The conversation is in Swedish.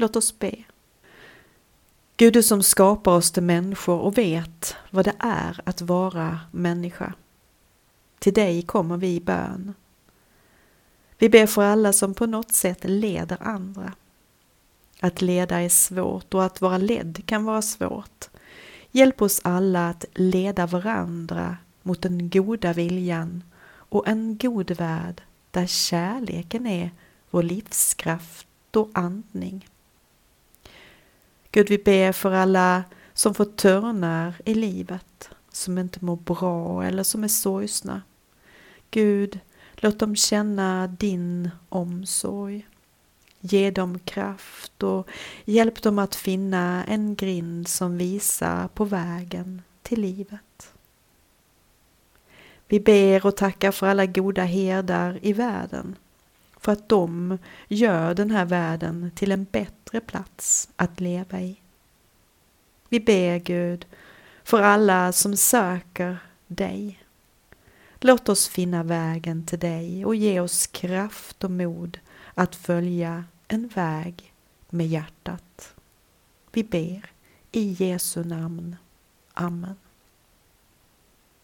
Låt oss be. Gud du som skapar oss till människor och vet vad det är att vara människa. Till dig kommer vi i bön. Vi ber för alla som på något sätt leder andra. Att leda är svårt och att vara ledd kan vara svårt. Hjälp oss alla att leda varandra mot den goda viljan och en god värld där kärleken är vår livskraft och andning. Gud, vi ber för alla som får törnar i livet, som inte mår bra eller som är sorgsna. Gud, låt dem känna din omsorg. Ge dem kraft och hjälp dem att finna en grind som visar på vägen till livet. Vi ber och tackar för alla goda herdar i världen, för att de gör den här världen till en bättre bättre plats att leva i. Vi ber Gud för alla som söker dig. Låt oss finna vägen till dig och ge oss kraft och mod att följa en väg med hjärtat. Vi ber i Jesu namn. Amen.